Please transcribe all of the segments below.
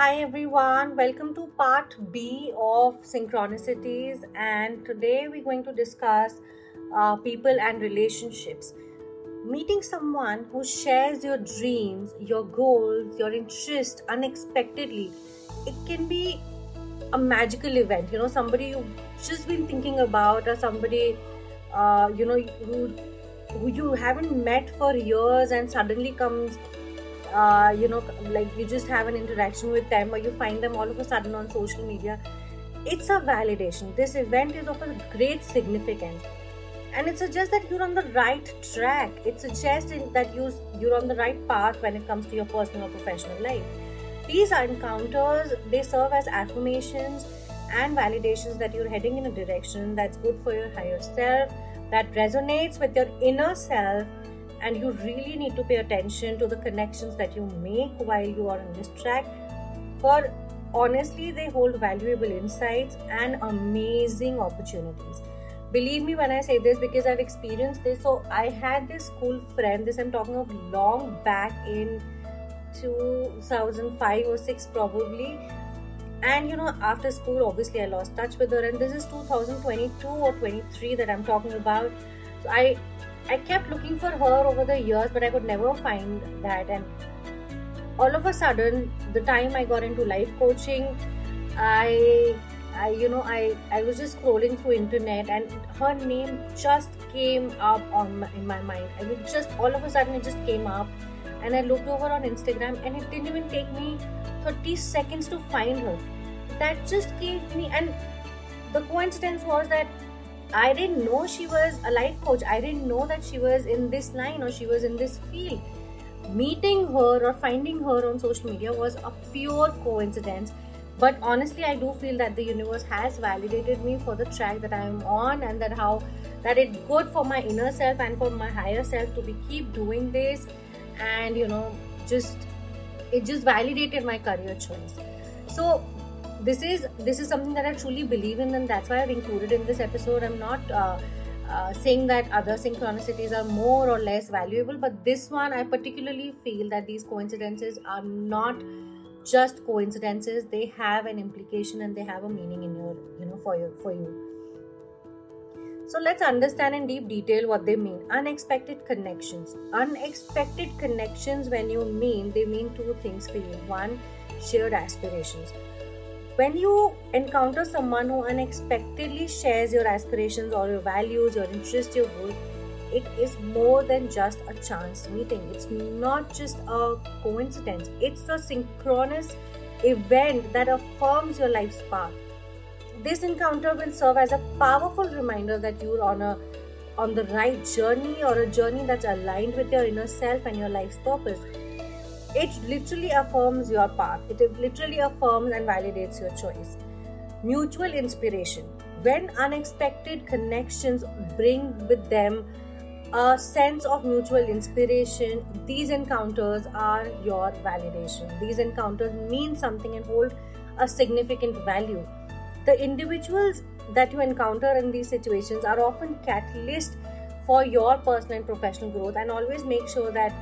Hi everyone, welcome to part B of synchronicities, and today we're going to discuss uh, people and relationships. Meeting someone who shares your dreams, your goals, your interests unexpectedly, it can be a magical event. You know, somebody you've just been thinking about, or somebody uh, you know who who you haven't met for years and suddenly comes uh, you know like you just have an interaction with them or you find them all of a sudden on social media it's a validation. This event is of a great significance. And it suggests that you're on the right track. It suggests that you you're on the right path when it comes to your personal or professional life. These encounters they serve as affirmations and validations that you're heading in a direction that's good for your higher self that resonates with your inner self and you really need to pay attention to the connections that you make while you are on this track. For honestly they hold valuable insights and amazing opportunities. Believe me when i say this because i've experienced this. So i had this school friend this i'm talking of long back in 2005 or 6 probably. And you know after school obviously i lost touch with her. And this is 2022 or 23 that i'm talking about. So i i kept looking for her over the years but i could never find that. And all of a sudden the time i got into life coaching i i you know i i was just scrolling through internet and her name just came up on my, in my mind. I mean just all of a sudden it just came up. And i looked over on instagram and it didn't even take me 30 seconds to find her. That just gave me, and the coincidence was that I didn't know she was a life coach. I didn't know that she was in this line or she was in this field. Meeting her or finding her on social media was a pure coincidence. But honestly, I do feel that the universe has validated me for the track that I am on, and that how that it's good for my inner self and for my higher self to be keep doing this, and you know just it just validated my career choice so this is this is something that i truly believe in and that's why i've included in this episode i'm not uh, uh, saying that other synchronicities are more or less valuable but this one i particularly feel that these coincidences are not just coincidences they have an implication and they have a meaning in your you know for you for you so let's understand in deep detail what they mean. Unexpected connections. Unexpected connections, when you mean, they mean two things for you. One, shared aspirations. When you encounter someone who unexpectedly shares your aspirations or your values, your interests, your goals, it is more than just a chance meeting. It's not just a coincidence, it's a synchronous event that affirms your life's path this encounter will serve as a powerful reminder that you're on a on the right journey or a journey that's aligned with your inner self and your life's purpose. It literally affirms your path. It literally affirms and validates your choice. Mutual inspiration. When unexpected connections bring with them a sense of mutual inspiration, these encounters are your validation. These encounters mean something and hold a significant value the individuals that you encounter in these situations are often catalyst for your personal and professional growth and always make sure that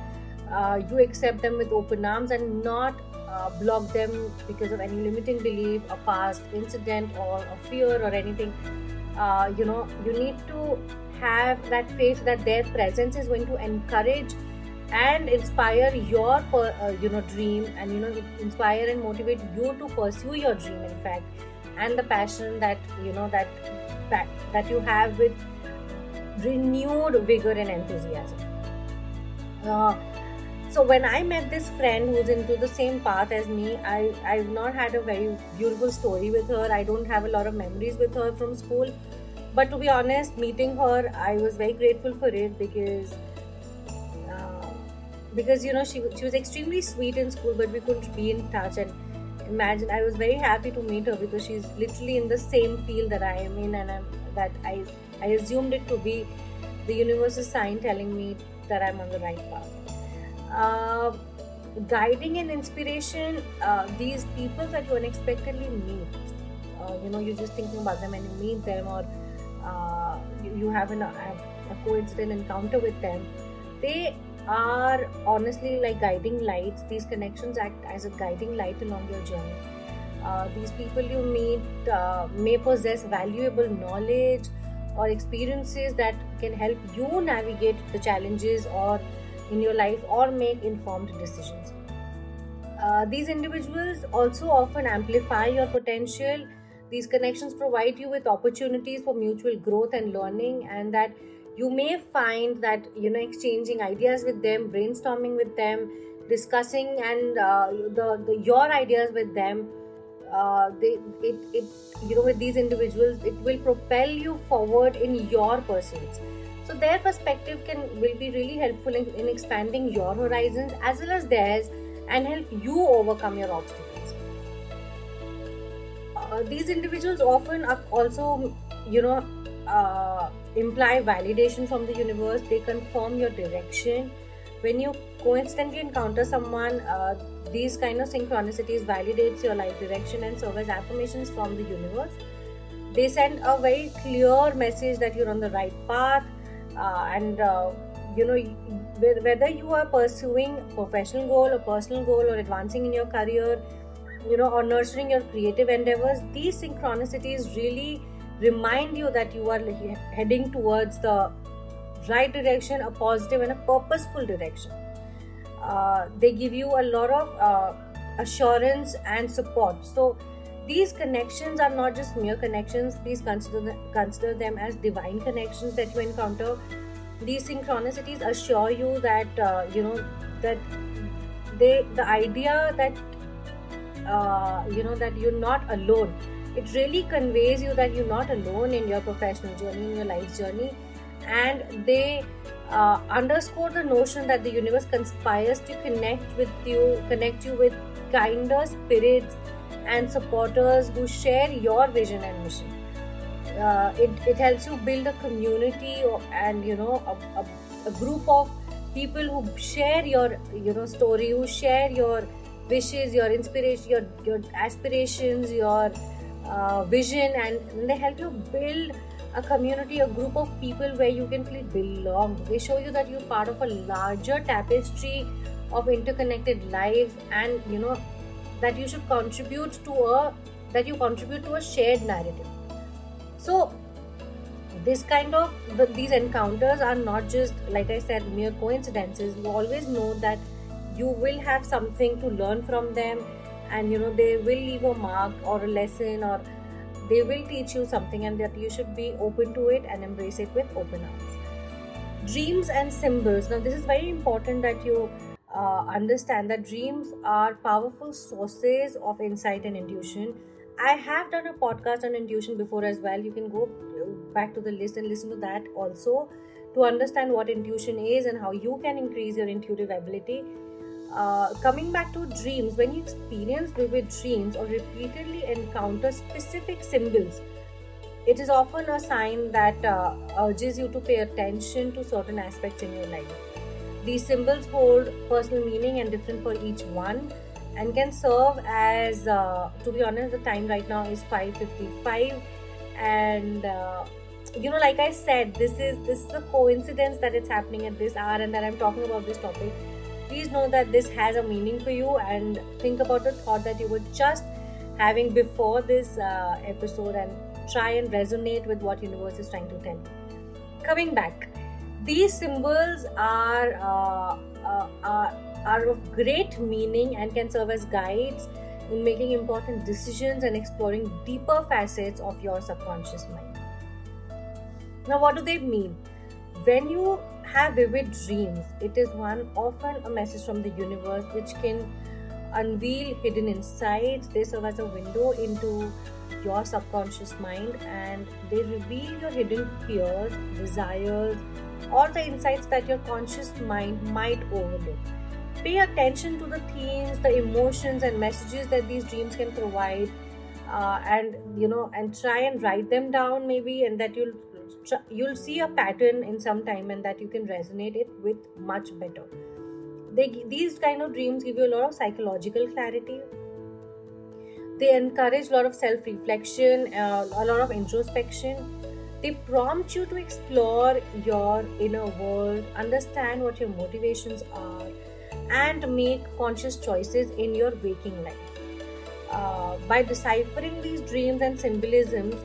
uh, you accept them with open arms and not uh, block them because of any limiting belief a past incident or a fear or anything. Uh, you know you need to have that faith that their presence is going to encourage and inspire your uh, you know dream and you know inspire and motivate you to pursue your dream in fact and the passion that you know that that, that you have with renewed vigor and enthusiasm. Uh, so when i met this friend who's into the same path as me i i've not had a very beautiful story with her. I don't have a lot of memories with her from school. But to be honest meeting her i was very grateful for it because uh, because you know she, she was extremely sweet in school but we couldn't be in touch. And imagine i was very happy to meet her because she's literally in the same field that i am in and I'm, that i i assumed it to be. The universe's sign telling me that i'm on the right path uh, guiding and inspiration uh, these people that you unexpectedly meet uh, you know you're just thinking about them and you meet them or uh, you, you have an, a, a coincident encounter with them they are honestly like guiding lights. These connections act as a guiding light along your journey. Uh, these people you meet uh, may possess valuable knowledge or experiences that can help you navigate the challenges or in your life or make informed decisions. Uh, these individuals also often amplify your potential. These connections provide you with opportunities for mutual growth and learning, and that you may find that you know exchanging ideas with them, brainstorming with them, discussing and uh, the, the your ideas with them uh, they it, it you know with these individuals it will propel you forward in your pursuits so their perspective can will be really helpful in, in expanding your horizons as well as theirs and help you overcome your obstacles. Uh, these individuals often also you know uh, imply validation from the universe. They confirm your direction. When you coincidentally encounter someone uh, these kind of synchronicities validates your life direction and serve as affirmations from the universe. They send a very clear message that you're on the right path, and uh, you know whether you are pursuing a professional goal or personal goal or advancing in your career, you know, or nurturing your creative endeavors. These synchronicities really remind you that you are heading towards the right direction, a positive and a purposeful direction uh, they give you a lot of uh, assurance and support so these connections are not just mere connections. Please consider them, consider them as divine connections that you encounter. These synchronicities assure you that uh, you know that they the idea that uh, you know that you're not alone. It really conveys you that you're not alone in your professional journey in your life journey. And they uh, underscore the notion that the universe conspires to connect with you, connect you with kinder spirits and supporters who share your vision and mission. Uh, it, it helps you build a community and you know a, a, a, group of people who share your you know story who share your wishes your inspiration your your aspirations your uh, vision and they help you build a community, a group of people where you can feel belong. They show you that you're part of a larger tapestry of interconnected lives, and you know that you should contribute to a that you contribute to a shared narrative. So this kind of these encounters are not just like I said mere coincidences. You always know that you will have something to learn from them, and you know they will leave a mark or a lesson or they will teach you something and that you should be open to it and embrace it with open arms dreams and symbols now this is very important that you uh, understand that dreams are powerful sources of insight and intuition. I have done a podcast on intuition before as well. You can go back to the list and listen to that also to understand what intuition is and how you can increase your intuitive ability. Uh, coming back to dreams, when you experience vivid dreams or repeatedly encounter specific symbols, it is often a sign that uh, urges you to pay attention to certain aspects in your life. These symbols hold personal meaning and different for each one and can serve as, uh, to be honest, the time right now is 5:55, and uh, you know, like I said, this is this is a coincidence that it's happening at this hour and that I'm talking about this topic. Please know that this has a meaning for you and think about the thought that you were just having before this uh, episode and try and resonate with what universe is trying to tell. You coming back these symbols are, uh, uh, are are of great meaning and can serve as guides in making important decisions and exploring deeper facets of your subconscious mind now what do they mean when you have vivid dreams, it is one often a message from the universe which can unveil hidden insights. They serve as a window into your subconscious mind and they reveal your hidden fears, desires, or the insights that your conscious mind might overlook. Pay attention to the themes, the emotions, and messages that these dreams can provide. Uh, and you know and try and write them down maybe and that you'll you'll see a pattern in some time and that you can resonate it with much better they these kind of dreams give you a lot of psychological clarity they encourage a lot of self reflection uh, a lot of introspection they prompt you to explore your inner world, understand what your motivations are, and make conscious choices in your waking life. Uh, by deciphering these dreams and symbolisms,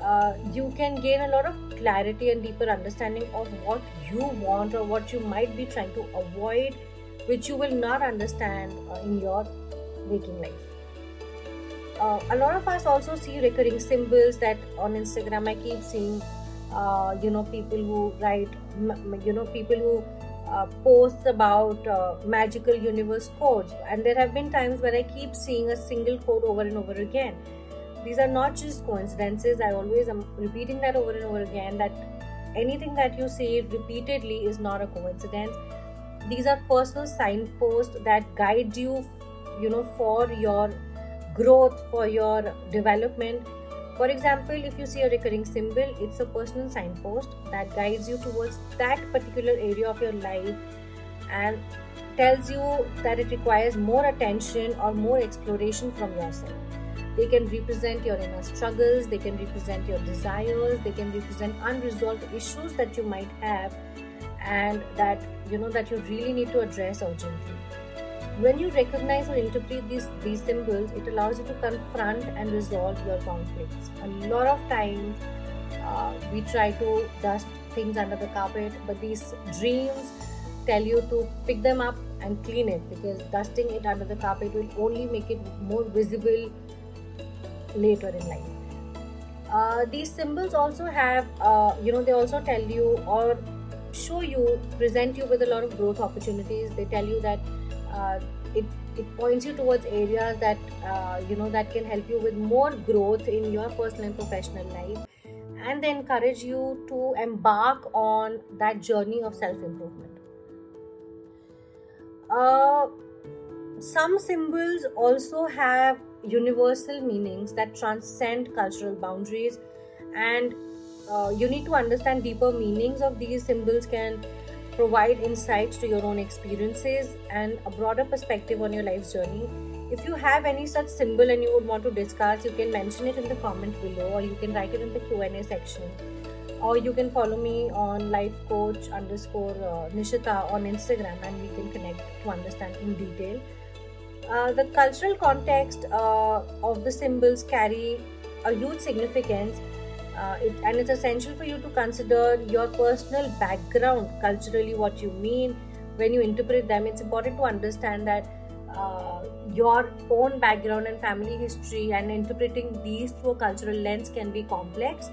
uh, you can gain a lot of clarity and deeper understanding of what you want or what you might be trying to avoid, which you will not understand uh, in your waking life. Uh, a lot of us also see recurring symbols that on Instagram I keep seeing, uh, you know, people who write, you know, people who uh, about uh, magical universe codes. And there have been times where i keep seeing a single code over and over again. These are not just coincidences. I always am repeating that over and over again that anything that you say repeatedly is not a coincidence. These are personal signposts that guide you you know for your growth for your development for example, if you see a recurring symbol, it's a personal signpost that guides you towards that particular area of your life and tells you that it requires more attention or more exploration from yourself. They can represent your inner struggles, they can represent your desires, they can represent unresolved issues that you might have and that you know that you really need to address urgently when you recognize or interpret these these symbols it allows you to confront and resolve your conflicts. A lot of times uh, we try to dust things under the carpet but these dreams tell you to pick them up and clean it because dusting it under the carpet will only make it more visible later in life. Uh, these symbols also have uh, you know they also tell you or show you present you with a lot of growth opportunities. They tell you that uh, it it points you towards areas that uh, you know that can help you with more growth in your personal and professional life and they encourage you to embark on that journey of self improvement uh, some symbols also have universal meanings that transcend cultural boundaries and uh, you need to understand deeper meanings of these symbols can provide insights to your own experiences and a broader perspective on your life's journey. If you have any such symbol and you would want to discuss, you can mention it in the comment below or you can write it in the Q&A section. Or you can follow me on life coach underscore uh, Nishita on Instagram and we can connect to understand in detail. Uh, the cultural context uh, of the symbols carry a huge significance uh, it, and it's essential for you to consider your personal background culturally what you mean. When you interpret them it's important to understand that uh, your own background and family history and interpreting these through a cultural lens can be complex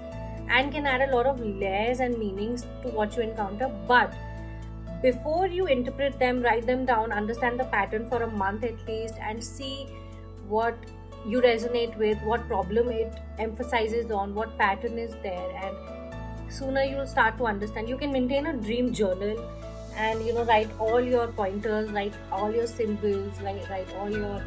and can add a lot of layers and meanings to what you encounter. But before you interpret them write them down understand the pattern for a month at least and see what you resonate with, what problem it emphasizes on, what pattern is there, and sooner you'll start to understand. You can maintain a dream journal and you know write all your pointers, write all your symbols, write, write all your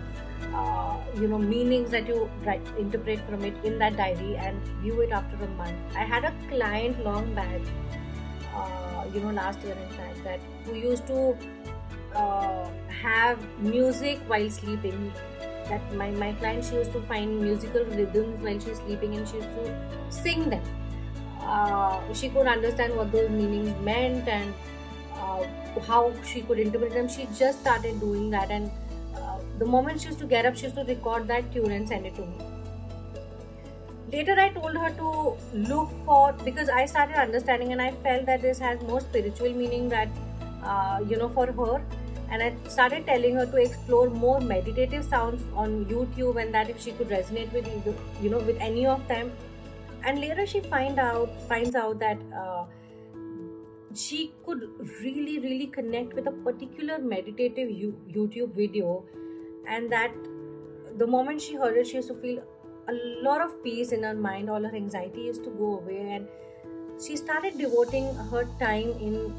uh, you know meanings that you write, interpret from it in that diary and view it after a month. I had a client long back, uh, you know, last year in fact, that who used to uh, have music while sleeping that my, my client she used to find musical rhythms while she's sleeping and she used to sing them. Uh, she could understand what those meanings meant and uh, how she could interpret them. She just started doing that and uh, the moment she used to get up she used to record that tune and send it to me. Later i told her to look for because i started understanding and i felt that this has more spiritual meaning that uh, you know for her and I started telling her to explore more meditative sounds on YouTube and that if she could resonate with you know with any of them. And later she find out finds out that uh, she could really really connect with a particular meditative YouTube video. And that the moment she heard it she used to feel a lot of peace in her mind. All her anxiety used to go away. And she started devoting her time in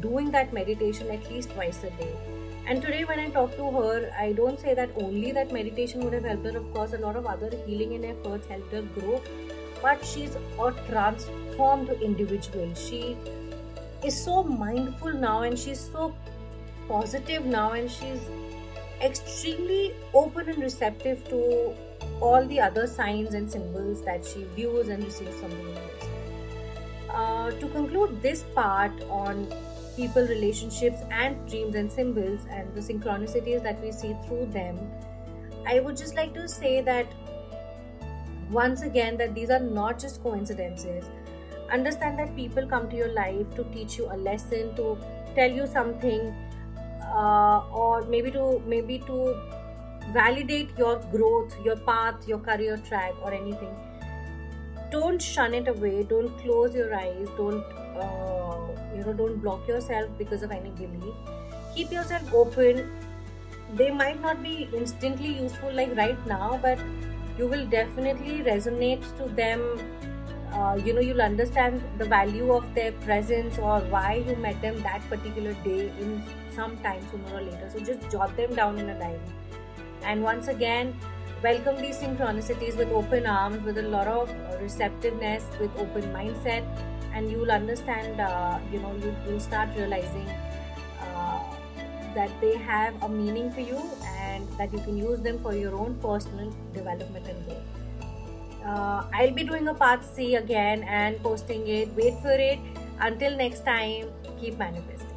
doing that meditation at least twice a day. And today, when I talk to her, I don't say that only that meditation would have helped her. Of course, a lot of other healing and efforts helped her grow. But she's a transformed individual. She is so mindful now and she's so positive now and she's extremely open and receptive to all the other signs and symbols that she views and receives from the universe. uh, to conclude this part on people relationships and dreams and symbols and the synchronicities that we see through them i would just like to say that once again that these are not just coincidences. Understand that people come to your life to teach you a lesson to tell you something uh, or maybe to maybe to validate your growth your path your career track or anything. Don't shun it away. Don't close your eyes. Don't uh, you know don't block yourself because of any belief. Keep yourself open. They might not be instantly useful like right now but you will definitely resonate to them. Uh, you know you'll understand the value of their presence or why you met them that particular day in some time sooner or later. So just jot them down in a diary. And once again welcome these synchronicities with open arms with a lot of receptiveness with open mindset and you will understand uh, you know you will start realizing uh, that they have a meaning for you and that you can use them for your own personal development and growth. Uh, i'll be doing a part c again and posting it. Wait for it. Until next time keep manifesting